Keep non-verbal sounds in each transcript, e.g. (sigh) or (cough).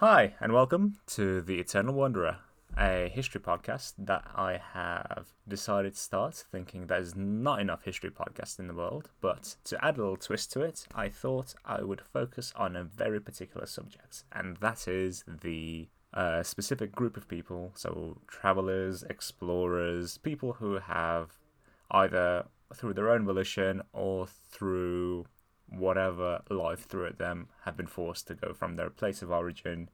Hi, and welcome to The Eternal Wanderer, a history podcast that I have decided to start thinking there's not enough history podcasts in the world, but to add a little twist to it, I thought I would focus on a very particular subject, and that is the uh, specific group of people, so travelers, explorers, people who have either through their own volition or through whatever life threw at them have been forced to go from their place of origin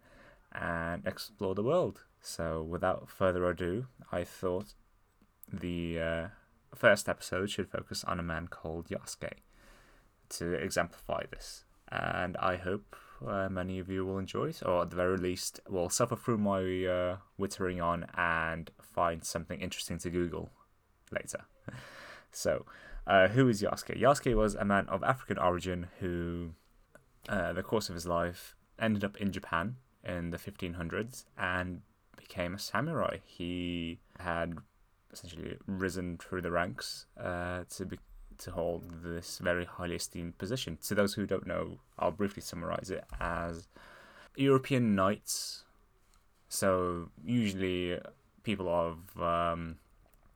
and explore the world. So, without further ado, I thought the uh, first episode should focus on a man called Yasuke to exemplify this. And I hope uh, many of you will enjoy it, or at the very least, will suffer through my uh, wittering on and find something interesting to Google later. (laughs) so, uh, who is Yasuke? Yasuke was a man of African origin who, uh, the course of his life, ended up in Japan in the 1500s and became a samurai. He had essentially risen through the ranks uh, to be, to hold this very highly esteemed position. To those who don't know, I'll briefly summarize it as European knights. So usually people of um,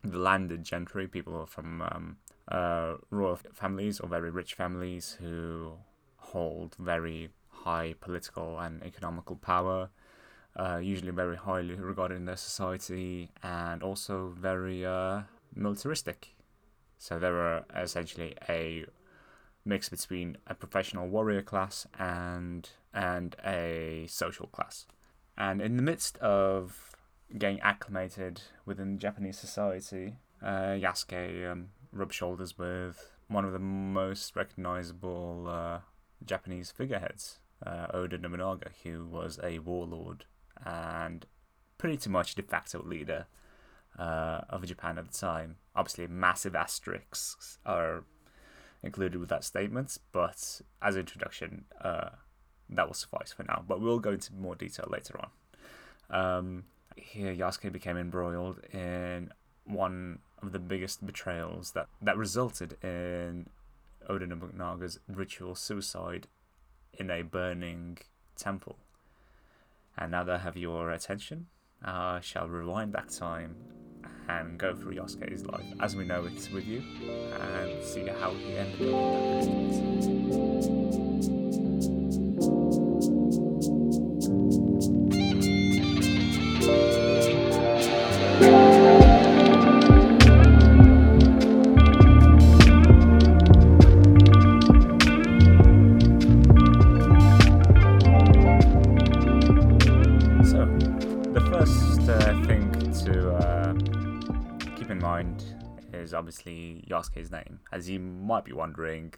the landed gentry, people from um, uh, royal families or very rich families who hold very high political and economical power, uh, usually very highly regarded in their society, and also very uh, militaristic. So they were essentially a mix between a professional warrior class and and a social class. And in the midst of getting acclimated within Japanese society, uh, Yasuke um, rubbed shoulders with one of the most recognizable uh, Japanese figureheads, uh, Oda Nobunaga, who was a warlord and pretty much de facto leader uh, of Japan at the time. Obviously, massive asterisks are included with that statement, but as introduction, uh, that will suffice for now. But we'll go into more detail later on. Um, here, Yasuke became embroiled in one of the biggest betrayals that, that resulted in Oda Nobunaga's ritual suicide in a burning temple. And now that I have your attention, I shall rewind back time and go through Yasuke's life as we know it with you and see how he ended up in that in mind is obviously Yasuke's name. As you might be wondering,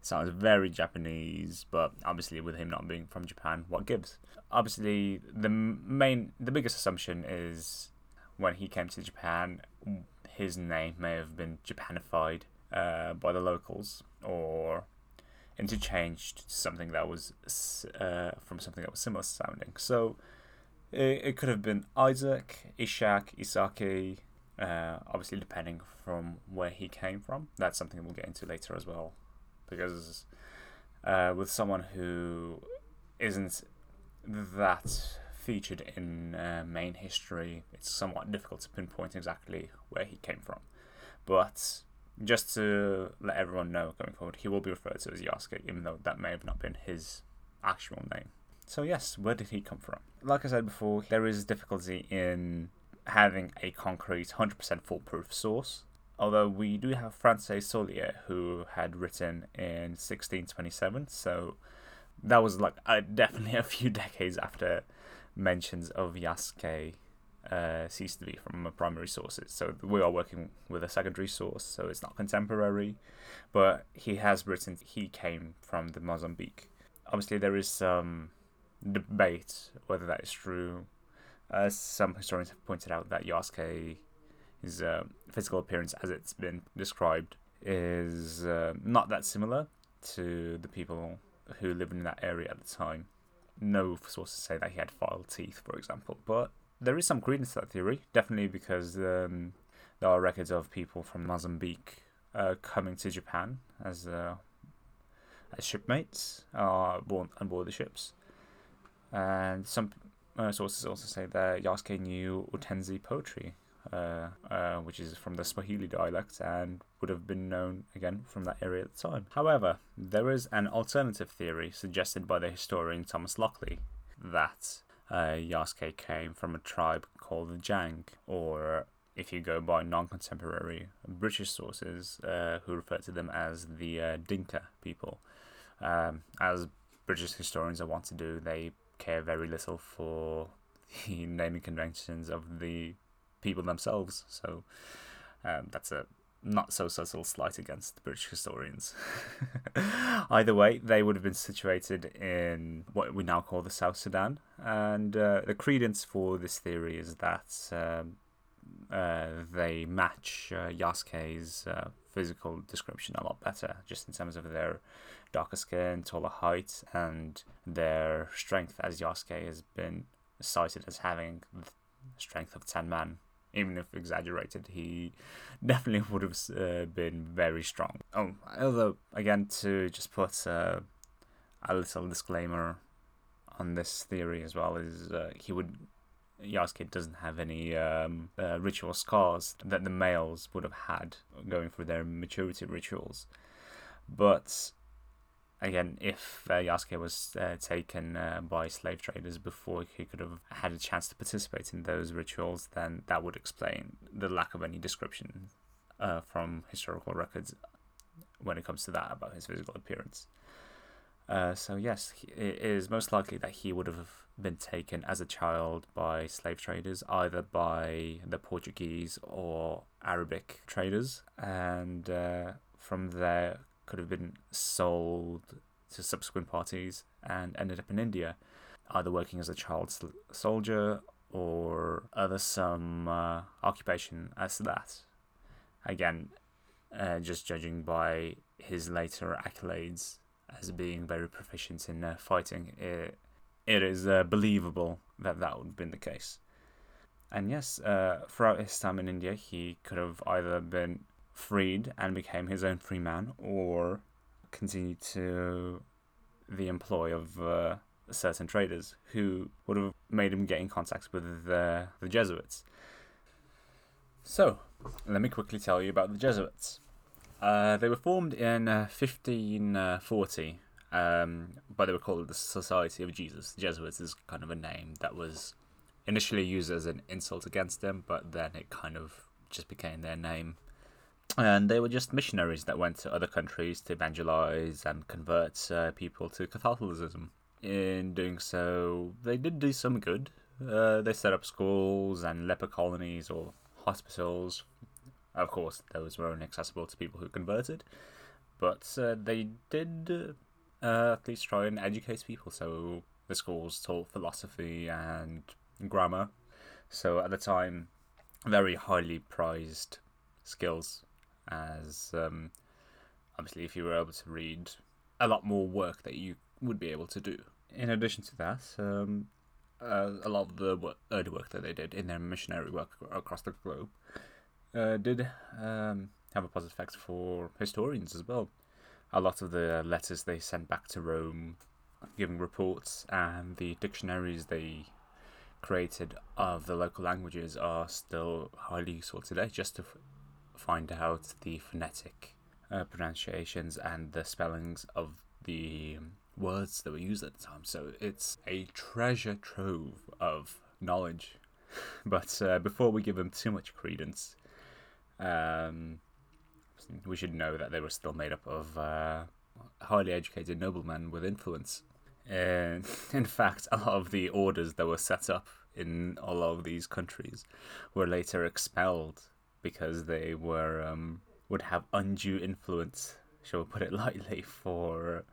sounds very Japanese, but obviously with him not being from Japan, what gives? Obviously, the main, the biggest assumption is when he came to Japan, his name may have been Japanified uh, by the locals, or interchanged to something that was uh, from something that was similar sounding. So it, it could have been Isaac, Ishak, Isaki, uh, obviously depending from where he came from. That's something we'll get into later as well, because uh, with someone who isn't that featured in uh, main history, it's somewhat difficult to pinpoint exactly where he came from. But just to let everyone know going forward, he will be referred to as Yasuke, even though that may have not been his actual name. So, yes, where did he come from? Like I said before, there is difficulty in having a concrete 100% foolproof source. Although we do have Francis Solier, who had written in 1627, so that was like uh, definitely (laughs) a few decades after mentions of Yasuke uh, ceased to be from primary sources. So we are working with a secondary source, so it's not contemporary. But he has written he came from the Mozambique. Obviously, there is some debate whether that is true. Uh, some historians have pointed out that Yasuke, uh, physical appearance as it's been described, is uh, not that similar to the people who lived in that area at the time. No sources say that he had filed teeth, for example, but there is some credence to that theory, definitely because um, there are records of people from Mozambique uh, coming to Japan as uh, as shipmates, uh, born on board the ships. And some uh, sources also say that Yasuke knew Utenzi poetry, uh, uh, which is from the Swahili dialect and would have been known again from that area at the time. However, there is an alternative theory suggested by the historian Thomas Lockley that uh, Yasuke came from a tribe called the Jang, or if you go by non contemporary British sources, uh, who refer to them as the uh, Dinka people. Um, as British historians are wont to do, they care very little for the (laughs) naming conventions of the people themselves. So um, that's a not so subtle slight against the British historians. (laughs) Either way, they would have been situated in what we now call the South Sudan, and uh, the credence for this theory is that um, uh, they match uh, Yasuke's uh, physical description a lot better, just in terms of their darker skin, taller height, and their strength, as Yasuke has been cited as having the strength of 10 men even if exaggerated, he definitely (laughs) would have uh, been very strong. Oh, although again, to just put uh, a little disclaimer on this theory as well is uh, he would Yasuke doesn't have any um, uh, ritual scars that the males would have had going through their maturity rituals, but again, if uh, Yasuke was uh, taken uh, by slave traders before he could have had a chance to participate in those rituals, then that would explain the lack of any description uh, from historical records when it comes to that about his physical appearance. Uh, so yes, it is most likely that he would have been taken as a child by slave traders, either by the Portuguese or Arabic traders, and uh, from there could have been sold to subsequent parties and ended up in India, either working as a child soldier or other some uh, occupation as that. Again, uh, just judging by his later accolades as being very proficient in uh, fighting, it, it is uh, believable that that would have been the case. And yes, uh, throughout his time in India, he could have either been freed and became his own free man, or continued to the employ of uh, certain traders who would have made him get in contact with the, the Jesuits. So, let me quickly tell you about the Jesuits. Uh, they were formed in uh, 1540, um, but they were called the Society of Jesus. The Jesuits is kind of a name that was initially used as an insult against them, but then it kind of just became their name and they were just missionaries that went to other countries to evangelize and convert uh, people to Catholicism. In doing so, they did do some good. Uh, they set up schools and leper colonies or hospitals. Of course, those were only accessible to people who converted, but uh, they did uh, at least try and educate people. So the schools taught philosophy and grammar. So at the time, very highly prized skills as um, obviously if you were able to read a lot more work that you would be able to do. In addition to that, um, uh, a lot of the work, early work that they did in their missionary work across the globe uh, did um, have a positive effect for historians as well. A lot of the letters they sent back to Rome, giving reports, and the dictionaries they created of the local languages are still highly useful today, just to find out the phonetic uh, pronunciations and the spellings of the words that were used at the time. So it's a treasure trove of knowledge. (laughs) but uh, before we give them too much credence, um, we should know that they were still made up of uh, highly educated noblemen with influence. And (laughs) in fact, a lot of the orders that were set up in all of these countries were later expelled because they were um, would have undue influence, shall we put it (laughs) lightly, for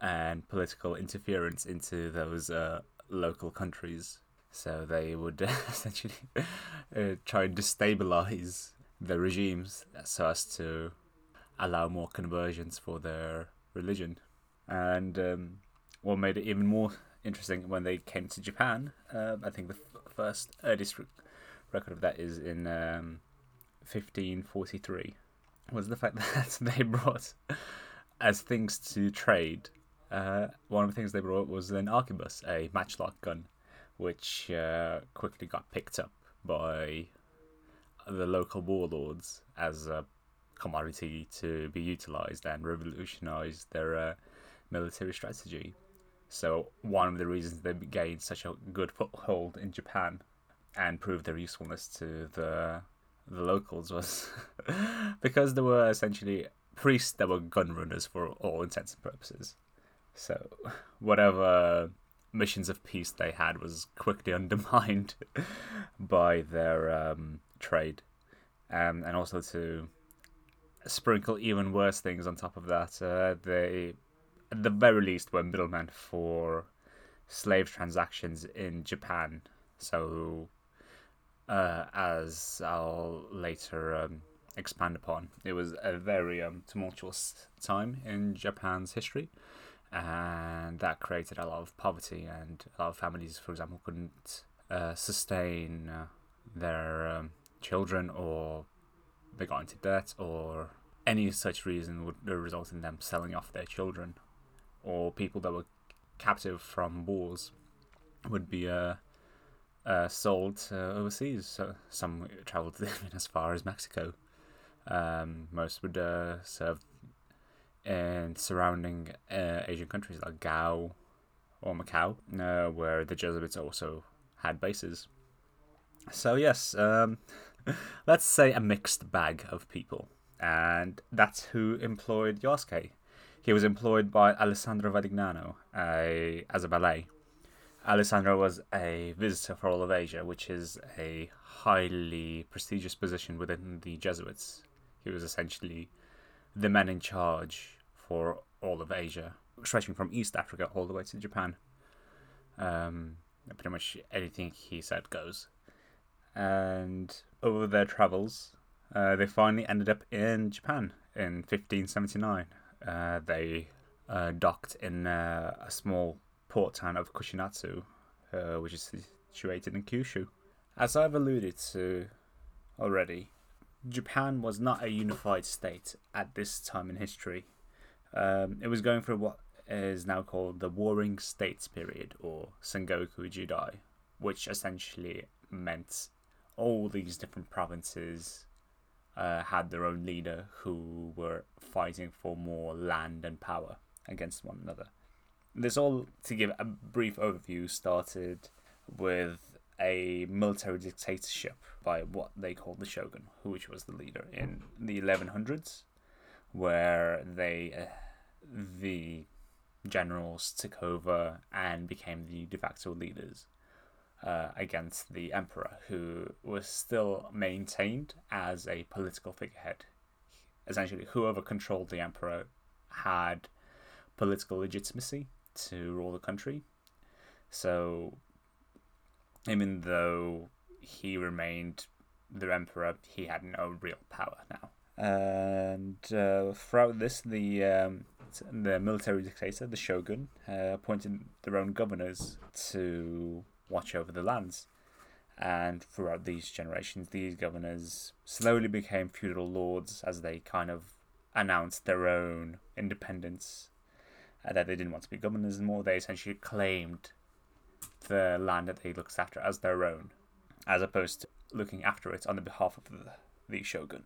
and political interference into those uh, local countries. So they would (laughs) essentially uh, try and destabilize the regimes so as to allow more conversions for their religion. And um, what made it even more interesting when they came to Japan, uh, I think the f- first earliest record of that is in um, 1543 was the fact (laughs) that they brought as things to trade uh, one of the things they brought was an arquebus, a matchlock gun, which uh, quickly got picked up by the local warlords as a commodity to be utilized and revolutionize their uh, military strategy. So, one of the reasons they gained such a good foothold in Japan and proved their usefulness to the the locals was (laughs) because they were essentially priests that were gun runners for all intents and purposes. So, whatever missions of peace they had was quickly (laughs) undermined by their um, trade, um, and also to sprinkle even worse things on top of that, uh, they, at the very least, were middlemen for slave transactions in Japan. So, uh, as I'll later um, expand upon, it was a very um, tumultuous time in Japan's history and that created a lot of poverty and a lot of families for example couldn't uh, sustain uh, their um, children or they got into debt or any such reason would result in them selling off their children. Or people that were captive from wars would be uh, uh, sold overseas. So some traveled (laughs) as far as Mexico. Um, most would uh, serve in surrounding uh, Asian countries like Goa or Macau, uh, where the Jesuits also had bases. So, yes, um, (laughs) let's say a mixed bag of people. And that's who employed Yasuke. He was employed by Alessandro Valignano as a valet. Alessandro was a visitor for all of Asia, which is a highly prestigious position within the Jesuits. He was essentially the man in charge for all of Asia, stretching from East Africa all the way to Japan. Um, pretty much anything he said goes. And over their travels, uh, they finally ended up in Japan in 1579. Uh, they uh, docked in uh, a small port town of Kuchinotsu, uh, which is situated in Kyushu. As I've alluded to already, Japan was not a unified state at this time in history. Um, it was going through what is now called the Warring States period, or Sengoku Jidai, which essentially meant all these different provinces uh, had their own leader who were fighting for more land and power against one another. This all, to give a brief overview, started with a military dictatorship by what they called the shogun, which was the leader in the 1100s, where they, uh, the generals, took over and became the de facto leaders uh, against the emperor, who was still maintained as a political figurehead. Essentially, whoever controlled the emperor had political legitimacy to rule the country. So even though he remained the emperor, he had no real power now. And uh, throughout this, the um, the military dictator, the shogun, uh, appointed their own governors to watch over the lands. And throughout these generations, these governors slowly became feudal lords as they kind of announced their own independence, uh, that they didn't want to be governors anymore. They essentially claimed the land that they looked after as their own, as opposed to looking after it on the behalf of the, the shogun.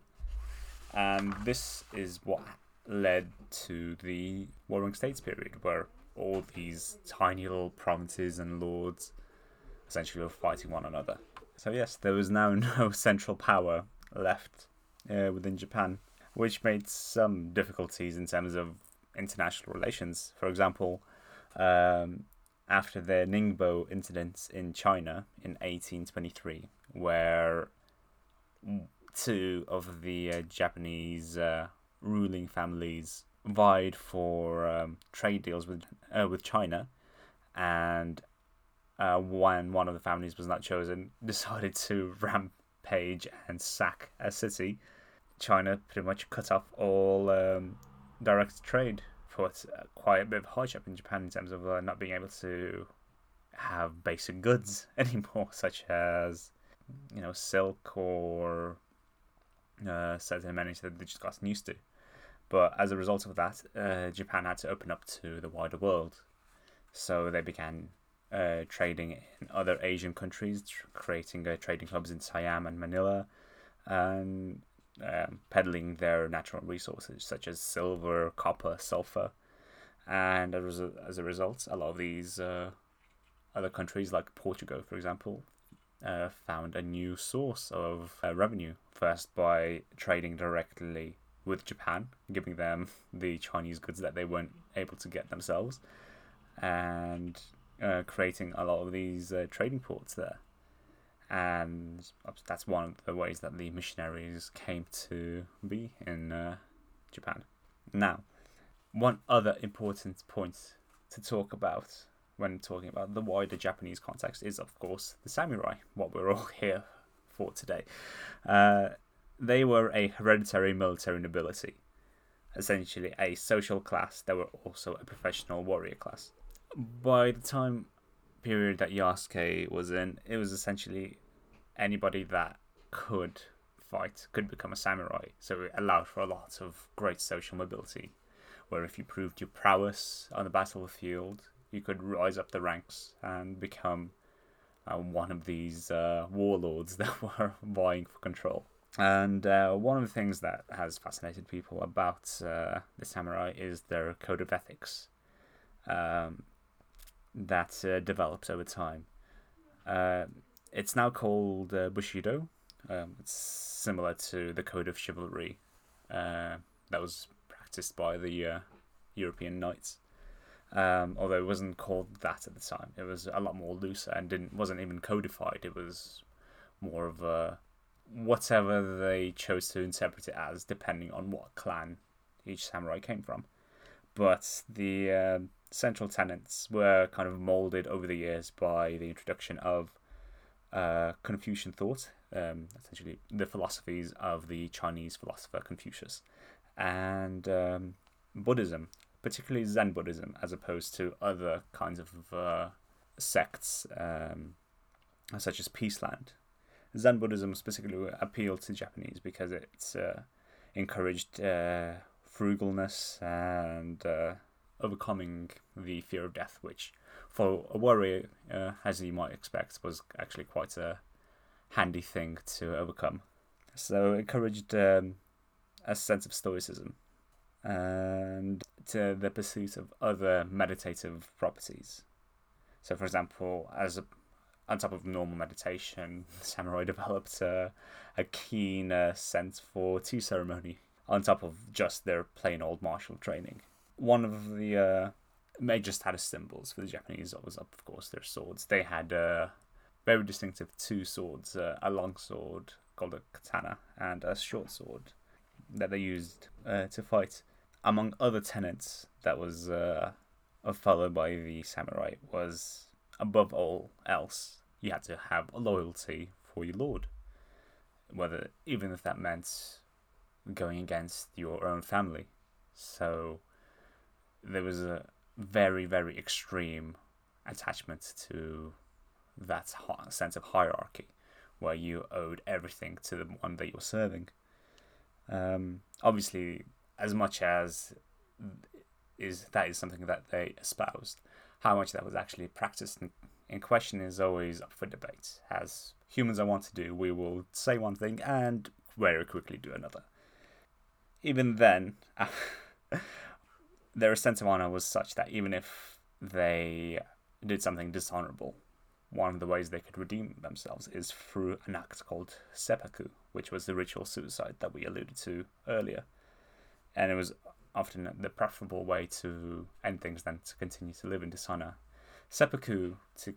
And this is what led to the Warring States period, where all these tiny little provinces and lords essentially were fighting one another. So, yes, there was now (laughs) no central power left uh, within Japan, which made some difficulties in terms of international relations. For example, um, after the Ningbo incident in China in 1823, where two of the uh, Japanese uh, ruling families vied for um, trade deals with uh, with China, and uh, when one of the families was not chosen, (laughs) decided to rampage and sack a city. China pretty much cut off all um, direct trade put quite a bit of hardship in Japan in terms of uh, not being able to have basic goods (laughs) anymore, such as you know silk or uh, certain amenities that they just got used to. But as a result of that, uh, Japan had to open up to the wider world. So they began uh, trading in other Asian countries, tr- creating uh, trading hubs in Siam and Manila, and um, peddling their natural resources such as silver, copper, sulfur. And as a, as a result, a lot of these uh, other countries, like Portugal, for example, uh, found a new source of uh, revenue. First, by trading directly with Japan, giving them (laughs) the Chinese goods that they weren't able to get themselves, and uh, creating a lot of these uh, trading ports there. And that's one of the ways that the missionaries came to be in uh, Japan. Now, one other important point to talk about when talking about the wider Japanese context is, of course, the samurai, what we're all (laughs) here for today. Uh, they were a hereditary military nobility, essentially a social class They were also a professional warrior class. By the time period that Yasuke was in, it was essentially anybody that could fight could become a samurai. So it allowed for a lot of great social mobility, where if you proved your prowess on the battlefield, you could rise up the ranks and become uh, one of these uh, warlords (laughs) that were vying for control. And uh, one of the things that has fascinated people about uh, the samurai is their code of ethics um, that uh, over time. Uh, it's now called Bushido. Um, it's similar to the code of chivalry that was practiced by the European knights. Um, although it wasn't called that at the time, it was a lot more looser and didn't wasn't even codified. It was more of a whatever they chose to interpret it as, depending on what clan each samurai came from. But the uh, central tenets were kind of molded over the years by the introduction of uh, Confucian thought, um, essentially the philosophies of the Chinese philosopher Confucius, and um, Buddhism, particularly Zen Buddhism, as opposed to other kinds of uh, sects um, such as Pure Land. Zen Buddhism specifically appealed to Japanese because it uh, encouraged uh, frugalness and uh, overcoming the fear of death, which for a warrior, uh, as you might expect, was actually quite a handy thing to overcome. So encouraged um, a sense of stoicism and to the pursuit of other meditative properties. So, for example, as a, on top of normal meditation, (laughs) samurai developed a, a keen uh, sense for tea ceremony on top of just their plain old martial training. One of the uh, major status symbols for the Japanese. Was, of course, their swords. They had uh, very distinctive two swords uh, a long sword called a katana and a short sword that they used uh, to fight. Among other tenets that was uh, followed by the samurai was above all else you had to have a loyalty for your lord. Whether even if that meant going against your own family. So there was a very very extreme attachment to that sense of hierarchy where you owed everything to the one that you were serving um, obviously as much as is that is something that they espoused. How much that was actually practiced in, in question is always up for debate. As humans are wont to do, we will say one thing and very quickly do another. Even then, (laughs) their sense of honor was such that even if they did something dishonorable, one of the ways they could redeem themselves is through an act called seppuku, which was the ritual suicide that we alluded to earlier and it was often the preferable way to end things than to continue to live in dishonor. Seppuku, to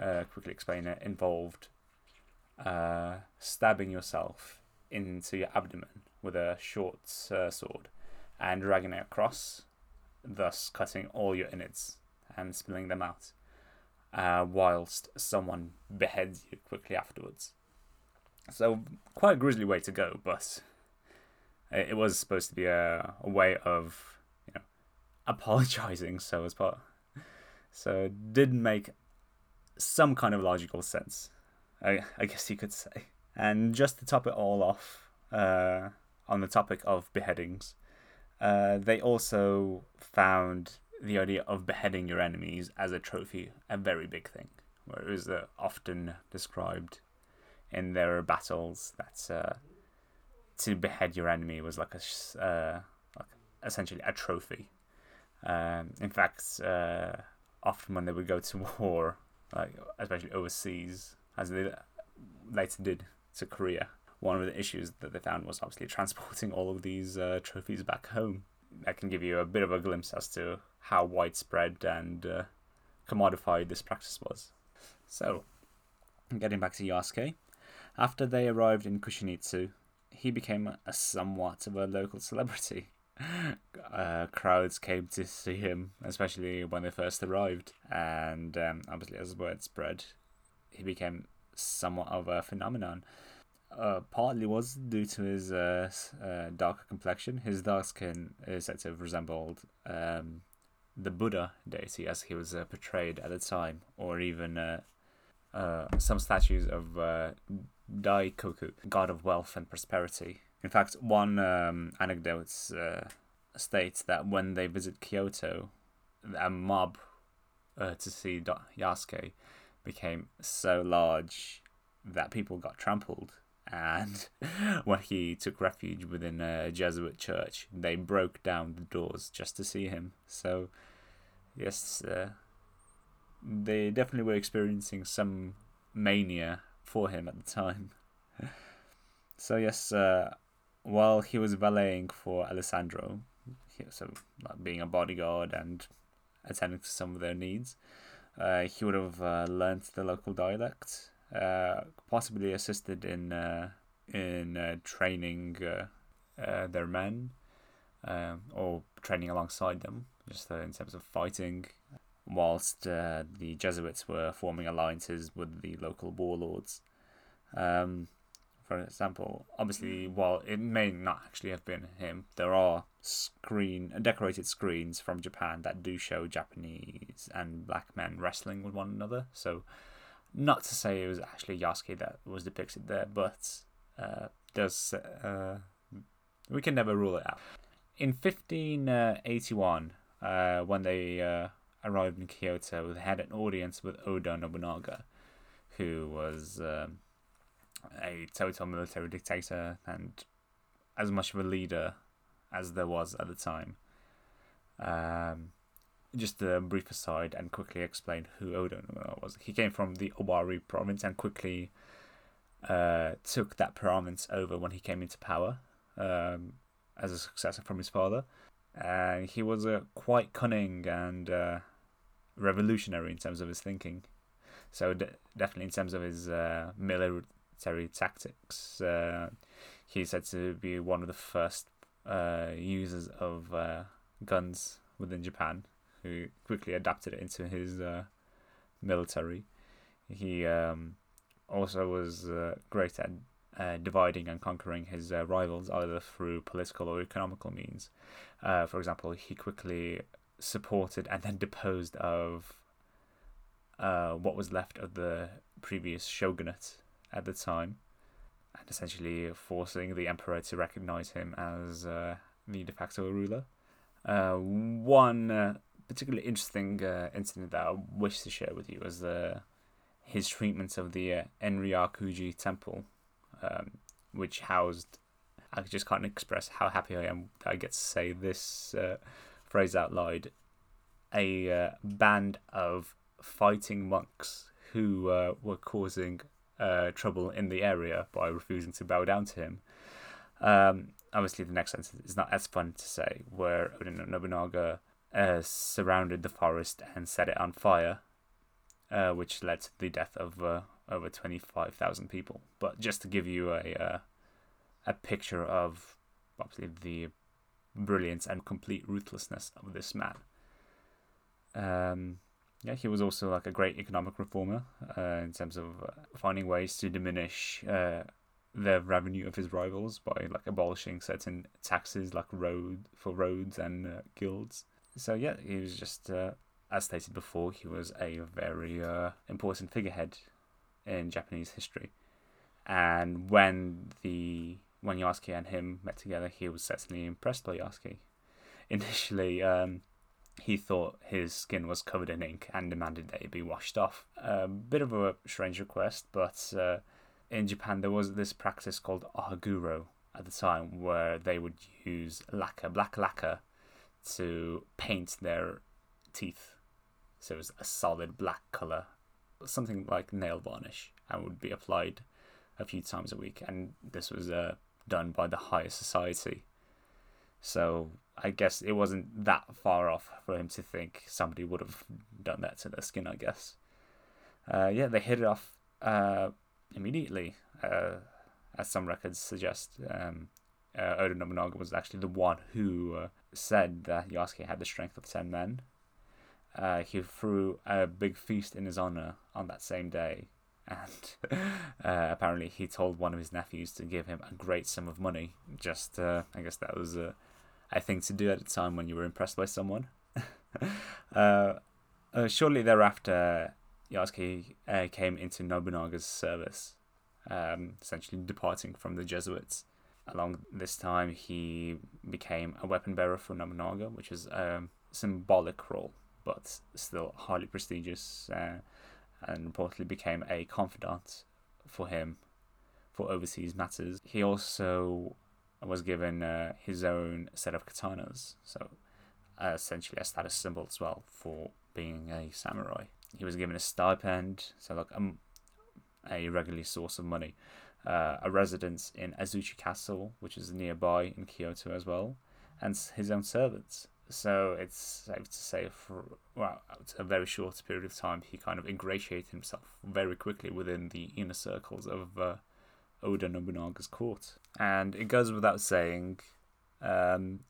uh, quickly explain it, involved uh, stabbing yourself into your abdomen with a short uh, sword and dragging it across, thus cutting all your innards and spilling them out, uh, whilst someone beheads you quickly afterwards. So, quite a grisly way to go, but it was supposed to be a, a way of you know (laughs) apologizing so as part so it did make some kind of logical sense I, I guess you could say and just to top it all off uh, on the topic of beheadings Uh, they also found the idea of beheading your enemies as a trophy a very big thing, where it was uh, often described in their battles that uh, to behead your enemy was like a uh, like essentially a trophy. Um, in fact, uh, often when they would go to (laughs) war, like especially overseas, as they later did to Korea, one of the issues that they found was obviously (laughs) transporting all of these uh, trophies back home. That can give you a bit of a glimpse as to how widespread and uh, commodified this practice was. So, getting back to Yasuke, after they arrived in Kuchinotsu, he became a somewhat of a local celebrity. (laughs) Uh, crowds came to see him, especially when they first arrived, and um, obviously, as word spread, he became somewhat of a phenomenon. Uh, partly was due to his uh, uh, darker complexion. His dark skin is said to have resembled um, the Buddha deity as he was uh, portrayed at the time, or even uh, uh, some statues of Daikoku, god of wealth and prosperity. In fact, one um, anecdote uh, states that when they visit Kyoto, a mob uh, to see Yasuke became so large that people got trampled. And (laughs) when he took refuge within a Jesuit church, they broke down the doors just to see him. So, yes, uh, they definitely were experiencing some mania for him at the time. (laughs) so yes, uh, while he was valeting for Alessandro, so like, being a bodyguard and attending to some of their needs, uh, he would have uh, learnt the local dialect, possibly assisted in uh, in uh, training uh, uh, their men, or training alongside them, just uh, in terms of fighting whilst uh, the Jesuits were forming alliances with the local warlords. Um, for example, obviously, while it may not actually have been him, there are screen decorated screens from Japan that do show Japanese and black men wrestling with one another. So, not to say it was actually Yasuke that was depicted there, but uh, does uh, we can never rule it out. In 1581, uh, when they uh, arrived in Kyoto, they had an audience with Oda Nobunaga, who was um, a total military dictator and as much of a leader as there was at the time. Um, just a brief aside and quickly explain who Oda was. He came from the Owari province and quickly uh, took that province over when he came into power um, as a successor from his father. And he was uh, quite cunning and uh, revolutionary in terms of his thinking. So de- definitely in terms of his uh, military tactics, uh, he's said to be one of the first uh, users of guns within Japan, who quickly adapted it into his uh, military. He um, also was uh, great at uh, dividing and conquering his uh, rivals either through political or economical means. Uh, for example, he quickly supported and then deposed of uh, what was left of the previous shogunate at the time, and essentially forcing the emperor to recognize him as uh, the de facto ruler. Uh, one particularly interesting uh, incident that I wish to share with you was his treatment of the uh, Enryakuji temple, um, which housed. I just can't express how happy I am that I get to say this uh, phrase out loud, a uh, band of fighting monks who uh, were causing uh, trouble in the area by refusing to bow down to him. Um, obviously, the next sentence is not as fun to say, where Oda Nobunaga uh, surrounded the forest and set it on fire, uh, which led to the death of uh, over 25,000 people. But just to give you a, a picture of obviously the brilliance and complete ruthlessness of this man. Um, yeah, he was also like a great economic reformer uh, in terms of uh, finding ways to diminish uh, the revenue of his rivals by like abolishing certain taxes like road for roads and uh, guilds. So yeah, he was just uh, as stated before, he was a very uh, important figurehead in Japanese history. And when the when Yasuke and him met together, he was certainly impressed by Yasuke. initially, um, he thought his skin was covered in ink and demanded that it be washed off. A bit of a strange request, but uh, in Japan there was this practice called ohaguro at the time where they would use lacquer, black lacquer, to paint their teeth. So it was a solid black colour, something like nail varnish, and would be applied a few times a week. And this was uh, done by the higher society. So I guess it wasn't that far off for him to think somebody would have done that to their skin. I guess. Uh, yeah, they hit it off uh, immediately, uh, as some records suggest. Um, uh, Oda Nobunaga was actually the one who uh, said that Yasuke had the strength of ten men. Uh, he threw a big feast in his honor on that same day, and (laughs) uh, apparently he told one of his nephews to give him a great sum of money. Just, uh, I guess that was a, a thing to do at the time when you were impressed by someone. (laughs) Uh, uh, shortly thereafter, Yasuke uh, came into Nobunaga's service, um, essentially departing from the Jesuits. Along this time, he became a weapon bearer for Nobunaga, which is a symbolic role, but still highly prestigious, uh, and reportedly became a confidant for him for overseas matters. He also was given uh, his own set of katanas, so uh, essentially a status symbol as well for being a samurai. He was given a stipend, so like um, a regular source of money, uh, a residence in Azuchi Castle, which is nearby in Kyoto as well, and his own servants. So it's safe to say, for well, a very short period of time, he kind of ingratiated himself very quickly within the inner circles of uh, Oda Nobunaga's court. And it goes without saying, um,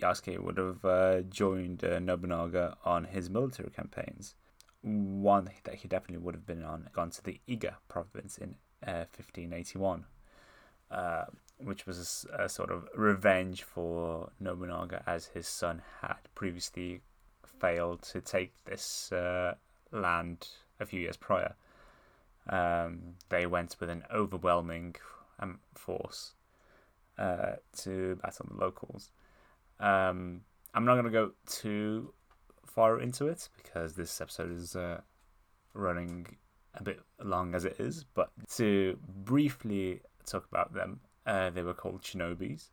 Yasuke would have uh, joined uh, Nobunaga on his military campaigns. One that he definitely would have been on, gone to the Iga province in 1581, uh, uh, which was a, a, sort of revenge for Nobunaga as his son had previously failed to take this uh, land a few years prior. Um, they went with an overwhelming um, force uh, to battle the locals. Um, I'm not going to go too far into it because this episode is uh, running a bit long as it is, but to briefly talk about them, uh, they were called shinobis.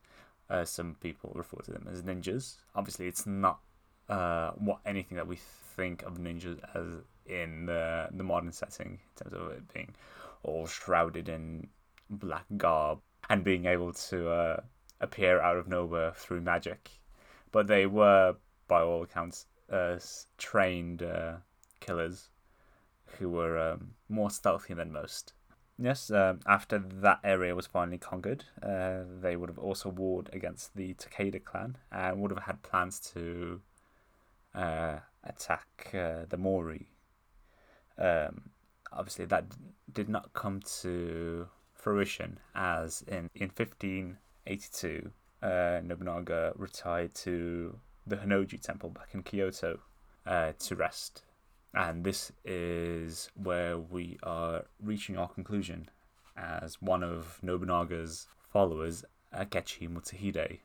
Uh, some people refer to them as ninjas. Obviously, it's not uh, what anything that we think of ninjas as in the the modern setting, in terms of it being all shrouded in black garb and being able to uh, appear out of nowhere through magic. But they were, by all accounts, uh, trained uh, killers who were um, more stealthy than most. Yes, um, after that area was finally conquered, uh, they would have also warred against the Takeda clan and would have had plans to uh, attack uh, the Mori. Um, obviously, that did not come to fruition as in, in 1582, uh, Nobunaga retired to the Honnoji temple back in Kyoto uh, to rest and this is where we are reaching our conclusion as one of Nobunaga's followers, Akechi Mitsuhide,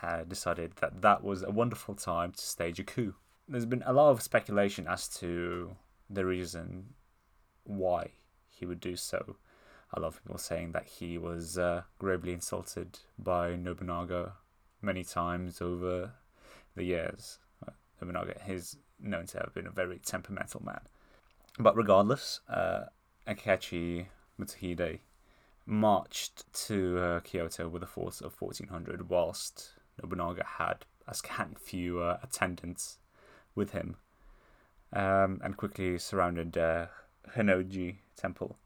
had decided that that was a wonderful time to stage a coup. There's been a lot of speculation as to the reason why he would do so. A lot of people saying that he was uh, gravely insulted by Nobunaga many times over the years. Nobunaga, his known to have been a very temperamental man. But regardless, uh, Akechi Mitsuhide marched to uh, Kyoto with a force of 1,400, whilst Nobunaga had a scant few uh, attendants with him, um, and quickly surrounded uh, Honnoji Temple.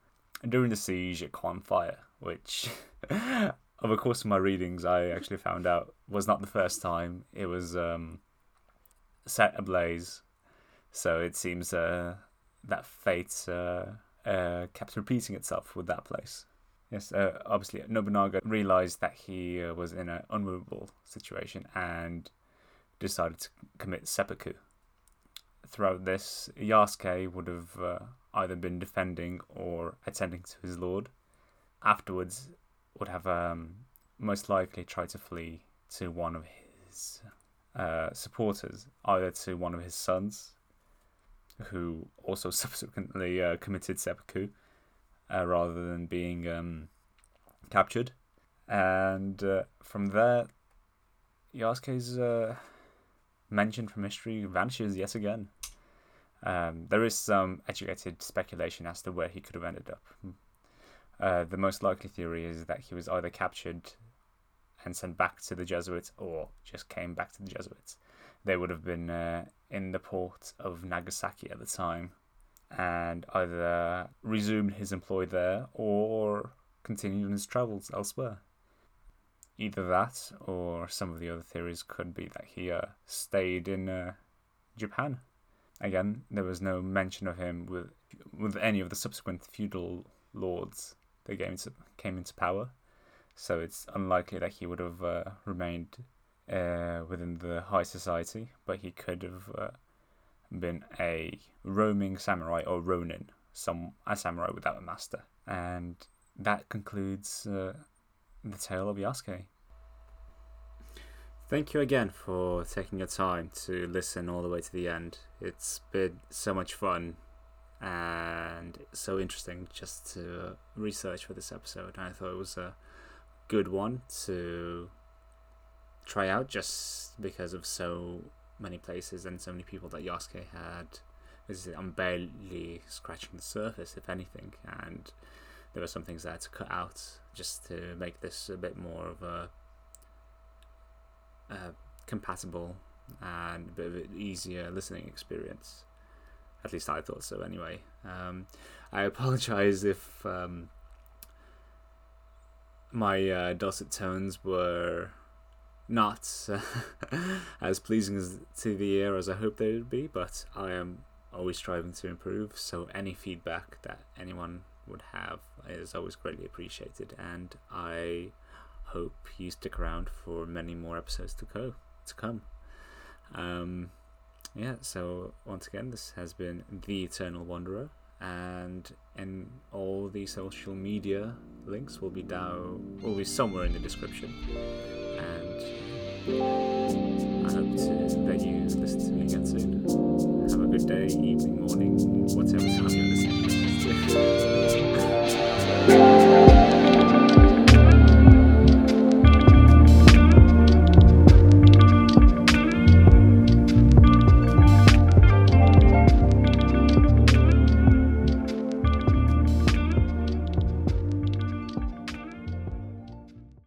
And during the siege, it caught on fire, which, (laughs) over the course of my readings, I actually found out was not the first time. It was um, set ablaze. So it seems uh, that fate uh, uh, kept repeating itself with that place. Yes, uh, obviously Nobunaga realized that he uh, was in an unmovable situation and decided to commit seppuku. Throughout this, Yasuke would have either been defending or attending to his lord. Afterwards, would have um, most likely tried to flee to one of his uh, supporters, either to one of his sons, who also (laughs) subsequently uh, committed seppuku, uh, rather than being um, captured. And uh, from there, Yasuke's mention from history vanishes yet again. Um, there is some educated speculation as to where he could have ended up. Uh, the most likely theory is that he was either captured and sent back to the Jesuits or just came back to the Jesuits. They would have been uh, in the port of Nagasaki at the time and either resumed his employ there or continued his travels elsewhere. Either that or some of the other theories could be that he uh, stayed in uh, Japan. Again, there was no mention of him with with any of the subsequent feudal lords that came into, came into power so it's unlikely that he would have uh, remained uh, within the high society, but he could have uh, been a roaming samurai or ronin, some a samurai without a master. And that concludes uh, the tale of Yasuke. Thank you again for taking your time to listen all the way to the end. It's been so much fun and so interesting just to research for this episode. I thought it was a good one to try out just because of so many places and so many people that Yasuke had. I'm barely scratching the surface, if anything, and there were some things I had to cut out just to make this a bit more of a, a compatible and a bit of an easier listening experience. At least I thought so, anyway. Um, I apologize if um, my uh, dulcet tones were not (laughs) as pleasing as to the ear as I hoped they would be, but I am always striving to improve. So any feedback that anyone would have is always greatly appreciated, and I hope you stick around for many more episodes to go to come. Um, yeah. So once again, this has been the Eternal Wanderer and and all the social media links will be down will be somewhere in the description. And I hope to, that you listen to me again soon. Have a good day evening morning whatever time you're listening (laughs)